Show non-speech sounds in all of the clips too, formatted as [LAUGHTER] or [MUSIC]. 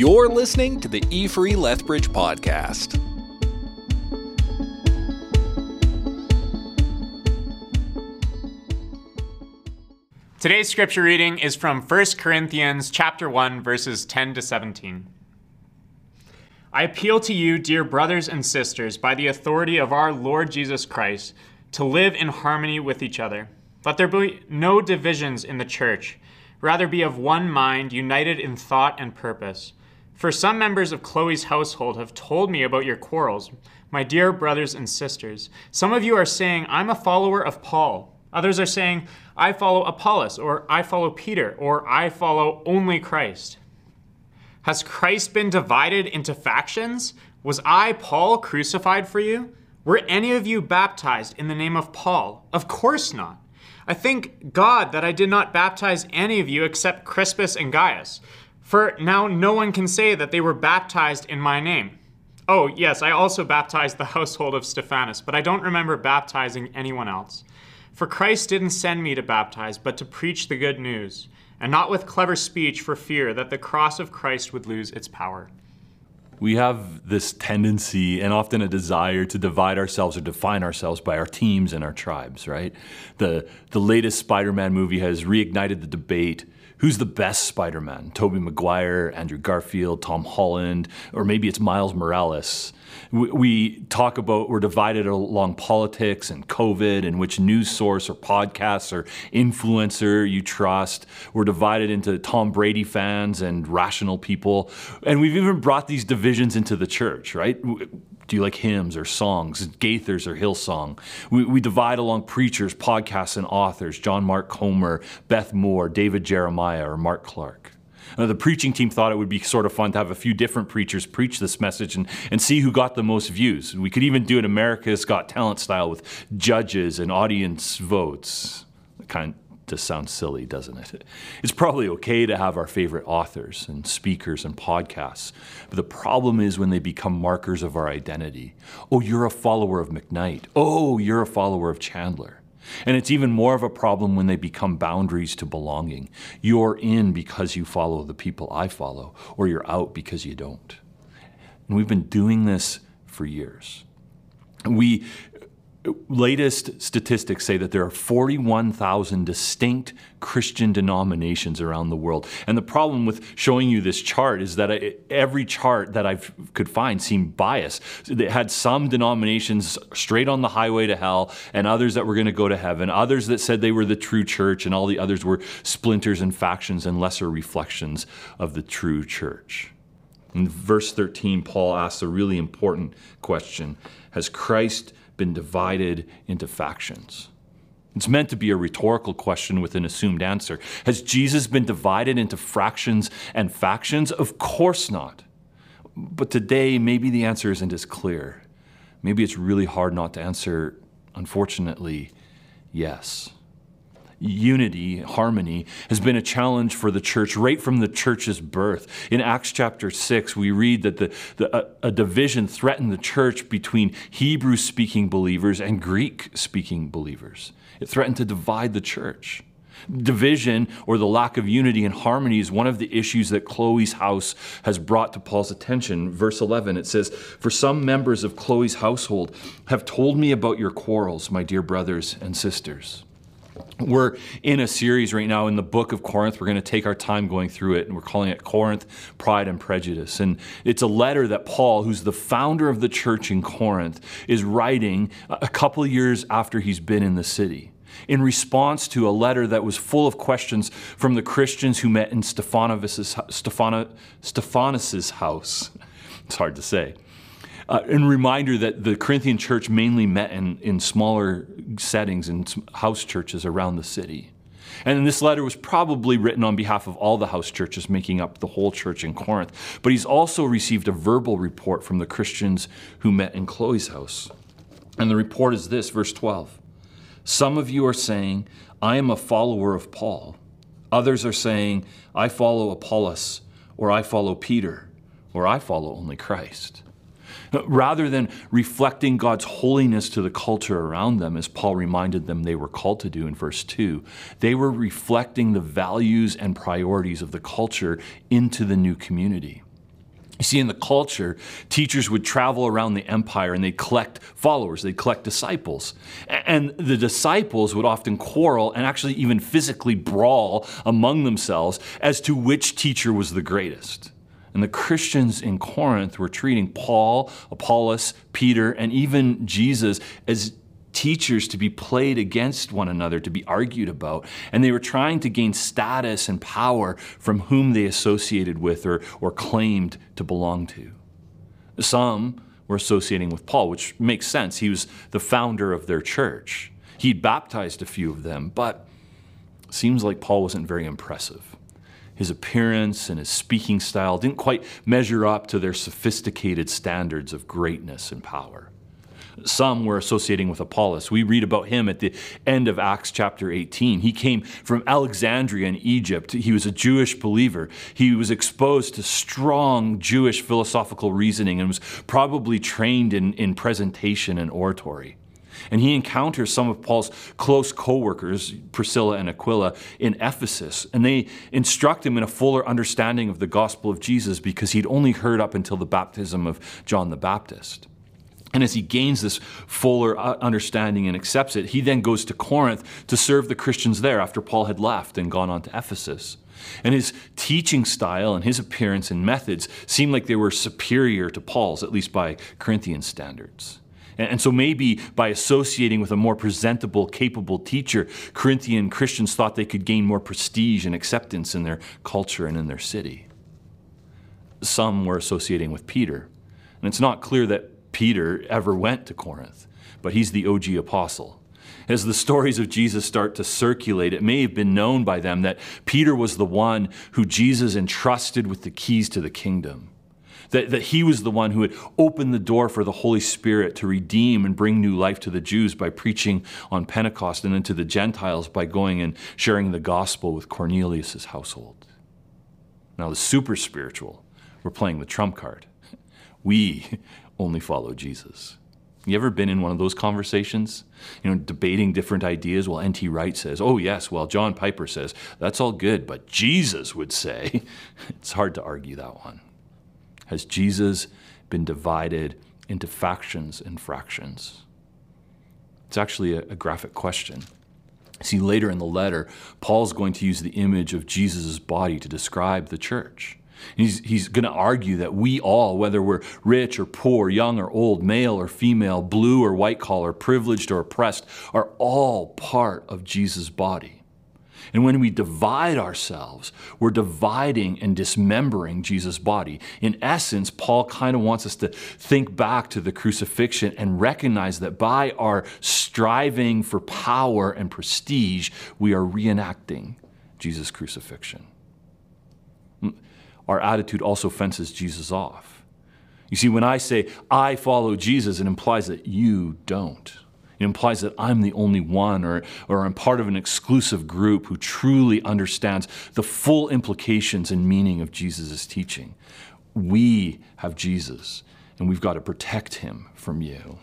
You're listening to the E Free Lethbridge podcast. Today's scripture reading is from 1 Corinthians chapter 1 verses 10 to 17. I appeal to you, dear brothers and sisters, by the authority of our Lord Jesus Christ, to live in harmony with each other. Let there be no divisions in the church, rather be of one mind, united in thought and purpose. For some members of Chloe's household have told me about your quarrels, my dear brothers and sisters. Some of you are saying, I'm a follower of Paul. Others are saying, I follow Apollos, or I follow Peter, or I follow only Christ. Has Christ been divided into factions? Was I, Paul, crucified for you? Were any of you baptized in the name of Paul? Of course not. I thank God that I did not baptize any of you except Crispus and Gaius, for now no one can say that they were baptized in my name. Oh, yes, I also baptized the household of Stephanas, but I don't remember baptizing anyone else. For Christ didn't send me to baptize, but to preach the good news, and not with clever speech for fear that the cross of Christ would lose its power. We have this tendency and often a desire to divide ourselves or define ourselves by our teams and our tribes, right? The, the latest Spider Man movie has reignited the debate who's the best Spider Man? Tobey Maguire, Andrew Garfield, Tom Holland, or maybe it's Miles Morales. We, we talk about we're divided along politics and COVID and which news source or podcast or influencer you trust. We're divided into Tom Brady fans and rational people. And we've even brought these divisions into the church, right? Do you like hymns or songs, Gaithers or Hillsong? We, we divide along preachers, podcasts, and authors John Mark Comer, Beth Moore, David Jeremiah, or Mark Clark. Uh, the preaching team thought it would be sort of fun to have a few different preachers preach this message and, and see who got the most views. We could even do it America's Got Talent style with judges and audience votes. Kind just sounds silly, doesn't it? It's probably okay to have our favorite authors and speakers and podcasts, but the problem is when they become markers of our identity. Oh, you're a follower of McKnight. Oh, you're a follower of Chandler. And it's even more of a problem when they become boundaries to belonging. You're in because you follow the people I follow, or you're out because you don't. And we've been doing this for years. We latest statistics say that there are 41,000 distinct Christian denominations around the world. And the problem with showing you this chart is that I, every chart that I could find seemed biased. It had some denominations straight on the highway to hell, and others that were going to go to heaven, others that said they were the true church, and all the others were splinters and factions and lesser reflections of the true church. In verse 13, Paul asks a really important question Has Christ been divided into factions? It's meant to be a rhetorical question with an assumed answer. Has Jesus been divided into fractions and factions? Of course not. But today, maybe the answer isn't as clear. Maybe it's really hard not to answer, unfortunately, yes unity, harmony, has been a challenge for the church right from the church's birth. In Acts chapter 6, we read that the, the, a, a division threatened the church between Hebrew speaking believers and Greek speaking believers. It threatened to divide the church. Division or the lack of unity and harmony is one of the issues that Chloe's house has brought to Paul's attention. Verse 11, it says, For some members of Chloe's household have told me about your quarrels, my dear brothers and sisters. We're in a series right now in the book of Corinth. We're going to take our time going through it, and we're calling it Corinth Pride and Prejudice. And it's a letter that Paul, who's the founder of the church in Corinth, is writing a couple years after he's been in the city in response to a letter that was full of questions from the Christians who met in Stephanas's, Stephanas's house. [LAUGHS] It's hard to say. Uh, and reminder that the Corinthian church mainly met in, in smaller settings in house churches around the city. And this letter was probably written on behalf of all the house churches making up the whole church in Corinth. But he's also received a verbal report from the Christians who met in Chloe's house. And the report is this, verse 12. Some of you are saying, I am a follower of Paul. Others are saying, I follow Apollos, or I follow Peter, or I follow only Christ. Rather than reflecting God's holiness to the culture around them, as Paul reminded them they were called to do in verse 2, they were reflecting the values and priorities of the culture into the new community. You see, in the culture, teachers would travel around the empire and they'd collect followers, they'd collect disciples. And the disciples would often quarrel and actually even physically brawl among themselves as to which teacher was the greatest. And the Christians in Corinth were treating Paul, Apollos, Peter, and even Jesus as teachers to be played against one another, to be argued about. And they were trying to gain status and power from whom they associated with or, or claimed to belong to. Some were associating with Paul, which makes sense. He was the founder of their church. He'd baptized a few of them, but seems like Paul wasn't very impressive. His appearance and his speaking style didn't quite measure up to their sophisticated standards of greatness and power. Some were associating with Apollos. We read about him at the end of Acts chapter 18. He came from Alexandria in Egypt. He was a Jewish believer. He was exposed to strong Jewish philosophical reasoning and was probably trained in, in presentation and oratory. And he encounters some of Paul's close co workers, Priscilla and Aquila, in Ephesus. And they instruct him in a fuller understanding of the gospel of Jesus because he'd only heard up until the baptism of John the Baptist. And as he gains this fuller uh, understanding and accepts it, he then goes to Corinth to serve the Christians there after Paul had left and gone on to Ephesus. And his teaching style and his appearance and methods seemed like they were superior to Paul's, at least by Corinthian standards. And so maybe by associating with a more presentable, capable teacher, Corinthian Christians thought they could gain more prestige and acceptance in their culture and in their city. Some were associating with Peter. And it's not clear that Peter ever went to Corinth, but he's the OG apostle. As the stories of Jesus start to circulate, it may have been known by them that Peter was the one who Jesus entrusted with the keys to the kingdom. That, that he was the one who had opened the door for the Holy Spirit to redeem and bring new life to the Jews by preaching on Pentecost and then to the Gentiles by going and sharing the gospel with Cornelius' household. Now, the super spiritual, we're playing the trump card. We only follow Jesus. You ever been in one of those conversations? You know, debating different ideas? Well, N.T. Wright says, oh, yes. Well, John Piper says, that's all good, but Jesus would say, [LAUGHS] it's hard to argue that one. Has Jesus been divided into factions and fractions? It's actually a, a graphic question. See, later in the letter, Paul's going to use the image of Jesus' body to describe the church. He's, he's going to argue that we all, whether we're rich or poor, young or old, male or female, blue or white collar, privileged or oppressed, are all part of Jesus' body. And when we divide ourselves, we're dividing and dismembering Jesus' body. In essence, Paul kind of wants us to think back to the crucifixion and recognize that by our striving for power and prestige, we are reenacting Jesus' crucifixion our attitude also fences Jesus off. You see, when I say I follow Jesus, it implies that you don't. It implies that I'm the only one or, or I'm part of an exclusive group who truly understands the full implications and meaning of Jesus' teaching. We have Jesus, and we've got to protect him from you.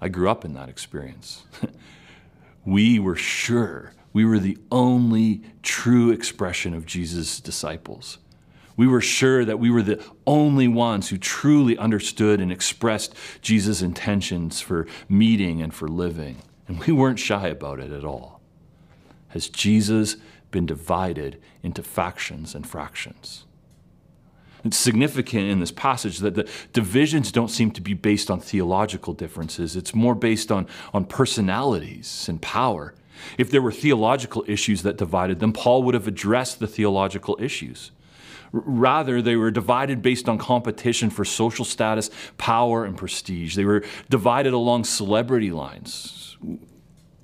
I grew up in that experience. [LAUGHS] we were sure we were the only true expression of Jesus' disciples. We were sure that we were the only ones who truly understood and expressed Jesus' intentions for meeting and for living. And we weren't shy about it at all. Has Jesus been divided into factions and fractions? It's significant in this passage that the divisions don't seem to be based on theological differences. It's more based on, on personalities and power. If there were theological issues that divided them, Paul would have addressed the theological issues. Rather, they were divided based on competition for social status, power, and prestige. They were divided along celebrity lines.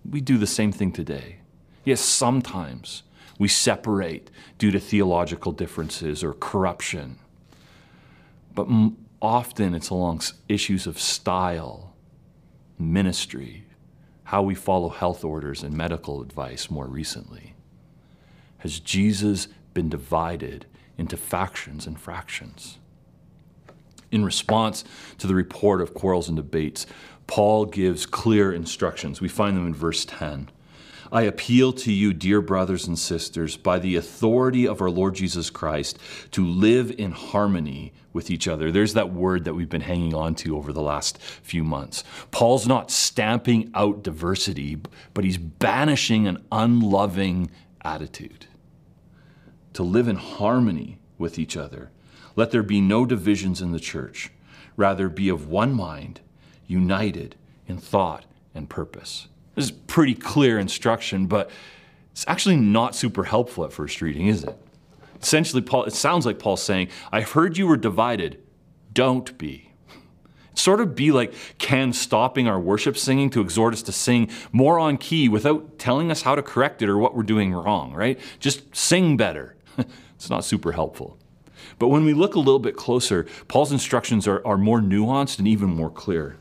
We do the same thing today. Yes, sometimes we separate due to theological differences or corruption. But often it's along issues of style, ministry, how we follow health orders and medical advice more recently. Has Jesus been divided into factions and fractions? In response to the report of quarrels and debates, Paul gives clear instructions. We find them in verse 10. I appeal to you, dear brothers and sisters, by the authority of our Lord Jesus Christ, to live in harmony with each other. There's that word that we've been hanging on to over the last few months. Paul's not stamping out diversity, but he's banishing an unloving attitude. To live in harmony with each other. Let there be no divisions in the church. Rather, be of one mind, united in thought and purpose. This is pretty clear instruction, but it's actually not super helpful at first reading, is it? Essentially, Paul, it sounds like Paul's saying, I heard you were divided. Don't be. sort of be like Ken stopping our worship singing to exhort us to sing more on key without telling us how to correct it or what we're doing wrong, right? Just sing better. [LAUGHS] it's not super helpful. But when we look a little bit closer, Paul's instructions are, are more nuanced and even more clear.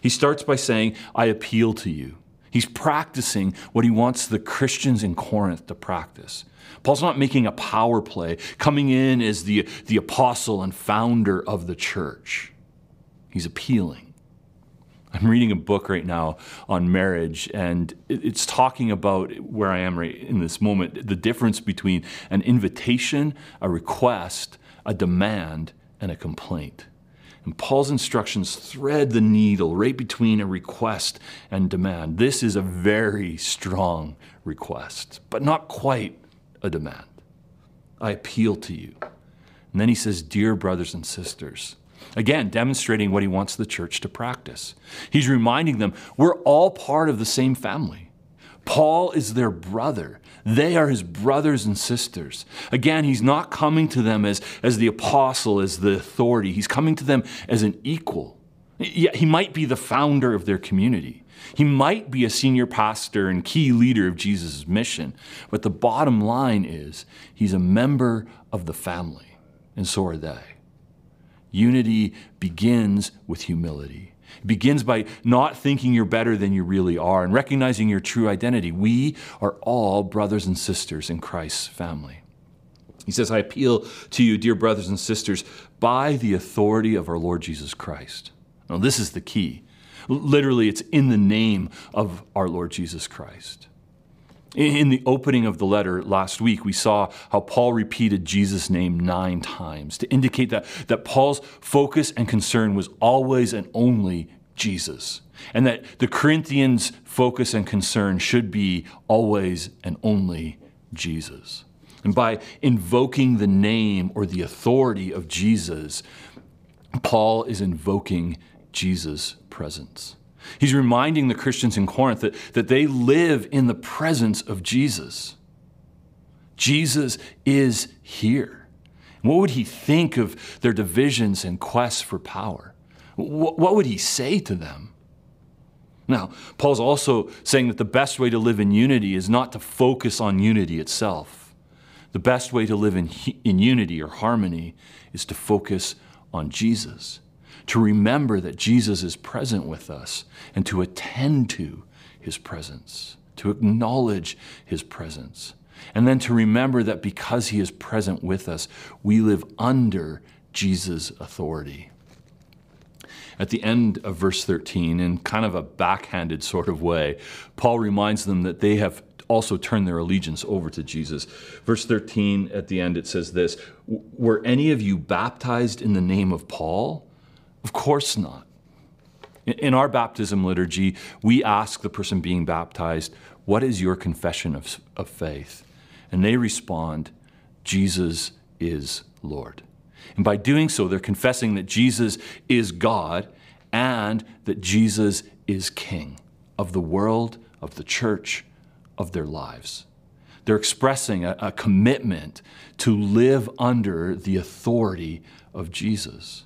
He starts by saying, I appeal to you. He's practicing what he wants the Christians in Corinth to practice. Paul's not making a power play, coming in as the, the apostle and founder of the church. He's appealing. I'm reading a book right now on marriage, and it's talking about where I am right in this moment the difference between an invitation, a request, a demand, and a complaint. And Paul's instructions thread the needle right between a request and demand. This is a very strong request, but not quite a demand. I appeal to you. And then he says, Dear brothers and sisters. Again, demonstrating what he wants the church to practice. He's reminding them we're all part of the same family. Paul is their brother. They are his brothers and sisters. Again, he's not coming to them as, as the apostle, as the authority. He's coming to them as an equal. Yeah, he might be the founder of their community. He might be a senior pastor and key leader of Jesus' mission. But the bottom line is he's a member of the family, and so are they. Unity begins with humility. It begins by not thinking you're better than you really are and recognizing your true identity. We are all brothers and sisters in Christ's family. He says, I appeal to you, dear brothers and sisters, by the authority of our Lord Jesus Christ. Now, this is the key. Literally, it's in the name of our Lord Jesus Christ. In the opening of the letter last week, we saw how Paul repeated Jesus' name nine times to indicate that, that Paul's focus and concern was always and only Jesus, and that the Corinthians' focus and concern should be always and only Jesus. And by invoking the name or the authority of Jesus, Paul is invoking Jesus' presence. He's reminding the Christians in Corinth that, that they live in the presence of Jesus. Jesus is here. What would he think of their divisions and quests for power? What would he say to them? Now, Paul's also saying that the best way to live in unity is not to focus on unity itself. The best way to live in, in unity or harmony is to focus on Jesus to remember that Jesus is present with us and to attend to his presence, to acknowledge his presence. And then to remember that because he is present with us, we live under Jesus' authority. At the end of verse 13, in kind of a backhanded sort of way, Paul reminds them that they have also turned their allegiance over to Jesus. Verse 13, at the end, it says this Were any of you baptized in the name of Paul? Of course not. In our baptism liturgy, we ask the person being baptized, What is your confession of, of faith? And they respond, Jesus is Lord. And by doing so, they're confessing that Jesus is God and that Jesus is King of the world, of the church, of their lives. They're expressing a, a commitment to live under the authority of Jesus.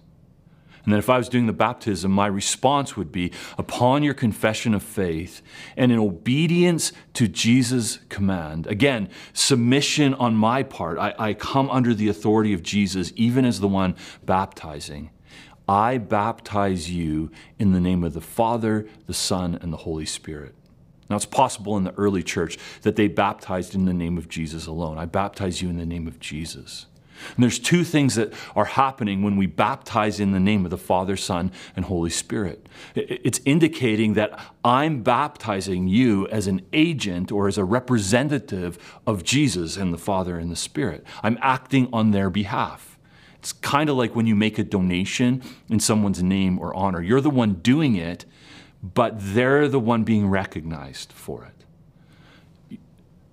And then if I was doing the baptism, my response would be upon your confession of faith and in obedience to Jesus' command. Again, submission on my part. I, I come under the authority of Jesus, even as the one baptizing. I baptize you in the name of the Father, the Son, and the Holy Spirit. Now, it's possible in the early church that they baptized in the name of Jesus alone. I baptize you in the name of Jesus. And there's two things that are happening when we baptize in the name of the Father, Son, and Holy Spirit. It's indicating that I'm baptizing you as an agent or as a representative of Jesus and the Father and the Spirit. I'm acting on their behalf. It's kind of like when you make a donation in someone's name or honor. You're the one doing it, but they're the one being recognized for it.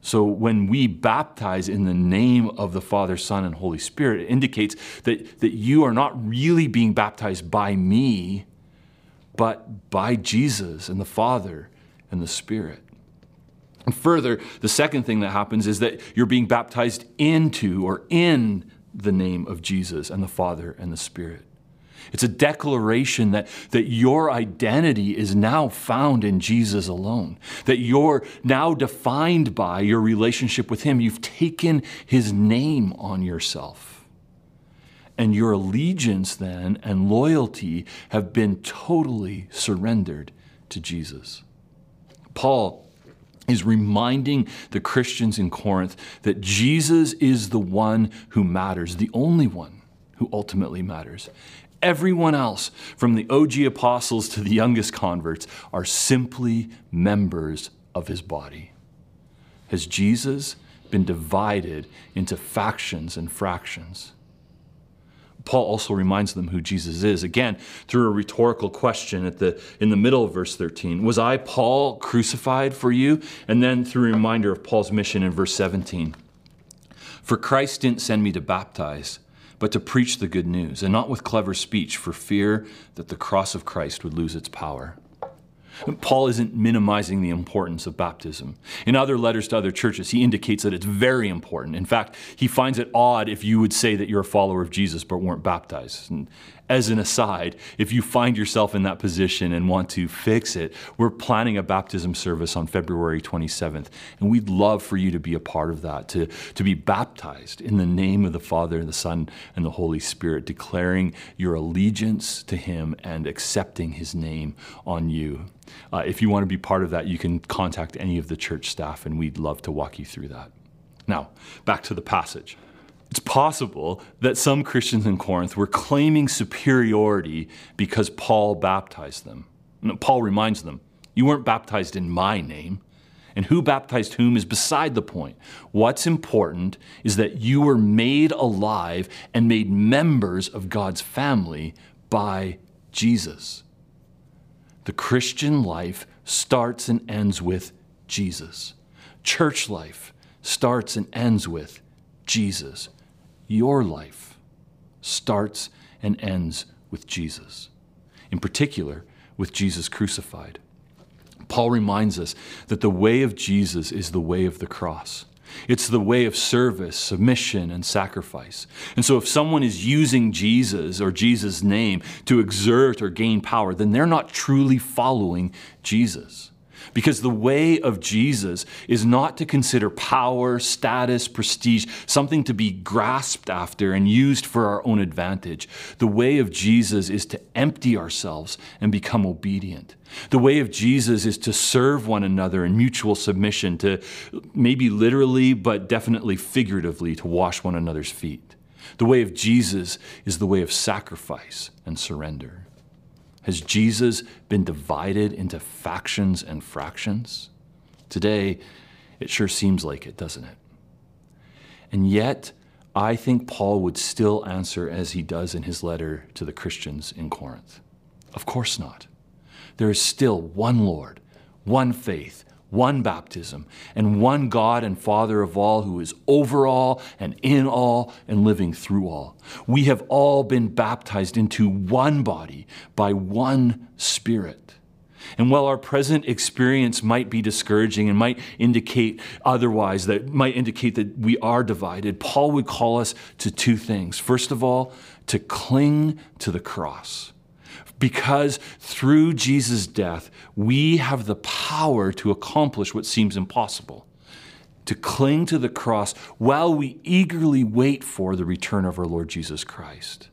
So when we baptize in the name of the Father, Son, and Holy Spirit, it indicates that, that you are not really being baptized by me, but by Jesus and the Father and the Spirit. And further, the second thing that happens is that you're being baptized into or in the name of Jesus and the Father and the Spirit. It's a declaration that, that your identity is now found in Jesus alone, that you're now defined by your relationship with Him. You've taken His name on yourself. And your allegiance then and loyalty have been totally surrendered to Jesus. Paul is reminding the Christians in Corinth that Jesus is the one who matters, the only one who ultimately matters. Everyone else, from the OG apostles to the youngest converts, are simply members of his body. Has Jesus been divided into factions and fractions? Paul also reminds them who Jesus is, again, through a rhetorical question at the, in the middle of verse 13. Was I, Paul, crucified for you? And then through a reminder of Paul's mission in verse 17. For Christ didn't send me to baptize but to preach the good news, and not with clever speech for fear that the cross of Christ would lose its power. Paul isn't minimizing the importance of baptism. In other letters to other churches, he indicates that it's very important. In fact, he finds it odd if you would say that you're a follower of Jesus but weren't baptized. And as an aside, if you find yourself in that position and want to fix it, we're planning a baptism service on February 27th. And we'd love for you to be a part of that, to, to be baptized in the name of the Father, the Son, and the Holy Spirit, declaring your allegiance to Him and accepting His name on you. Uh, if you want to be part of that, you can contact any of the church staff, and we'd love to walk you through that. Now, back to the passage. It's possible that some Christians in Corinth were claiming superiority because Paul baptized them. Paul reminds them, You weren't baptized in my name. And who baptized whom is beside the point. What's important is that you were made alive and made members of God's family by Jesus. The Christian life starts and ends with Jesus. Church life starts and ends with Jesus your life starts and ends with Jesus, in particular, with Jesus crucified. Paul reminds us that the way of Jesus is the way of the cross. It's the way of service, submission, and sacrifice. And so, if someone is using Jesus or Jesus' name to exert or gain power, then they're not truly following Jesus. Because the way of Jesus is not to consider power, status, prestige, something to be grasped after and used for our own advantage. The way of Jesus is to empty ourselves and become obedient. The way of Jesus is to serve one another in mutual submission, to maybe literally, but definitely figuratively, to wash one another's feet. The way of Jesus is the way of sacrifice and surrender. Has Jesus been divided into factions and fractions? Today, it sure seems like it, doesn't it? And yet, I think Paul would still answer as he does in his letter to the Christians in Corinth. Of course not. There is still one Lord, one faith, one baptism, and one God and Father of all who is over all and in all and living through all. We have all been baptized into one body by one Spirit. And while our present experience might be discouraging and might indicate otherwise, that might indicate that we are divided, Paul would call us to two things. First of all, to cling to the cross because through Jesus' death, we have the power to accomplish what seems impossible to cling to the cross while we eagerly wait for the return of our Lord Jesus Christ.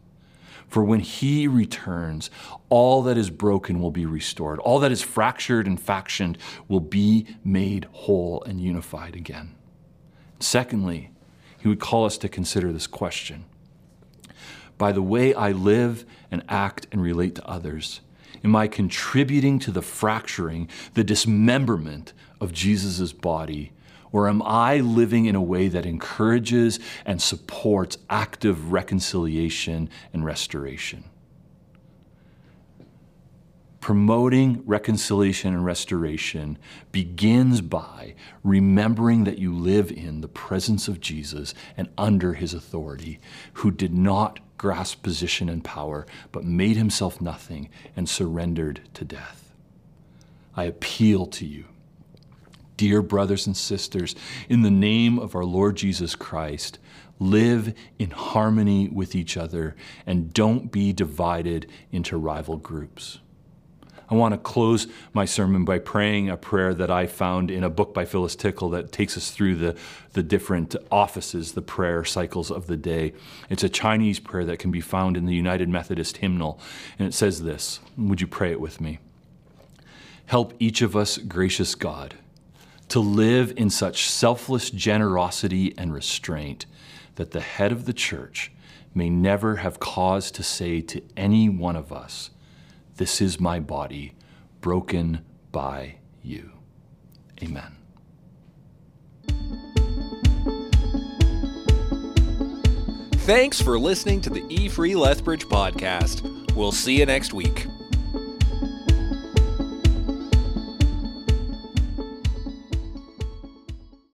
For when he returns, all that is broken will be restored. All that is fractured and factioned will be made whole and unified again. Secondly, he would call us to consider this question. By the way I live and act and relate to others, am I contributing to the fracturing, the dismemberment of Jesus' body? Or am I living in a way that encourages and supports active reconciliation and restoration? Promoting reconciliation and restoration begins by remembering that you live in the presence of Jesus and under his authority, who did not grasp position and power, but made himself nothing and surrendered to death. I appeal to you, dear brothers and sisters, in the name of our Lord Jesus Christ. Live in harmony with each other and don't be divided into rival groups. I want to close my sermon by praying a prayer that I found in a book by Phyllis Tickle that takes us through the, the different offices, the prayer cycles of the day. It's a Chinese prayer that can be found in the United Methodist hymnal. And it says this Would you pray it with me? Help each of us, gracious God, to live in such selfless generosity and restraint that the head of the church may never have cause to say to any one of us, this is my body, broken by you. Amen. Thanks for listening to the E Free Lethbridge podcast. We'll see you next week.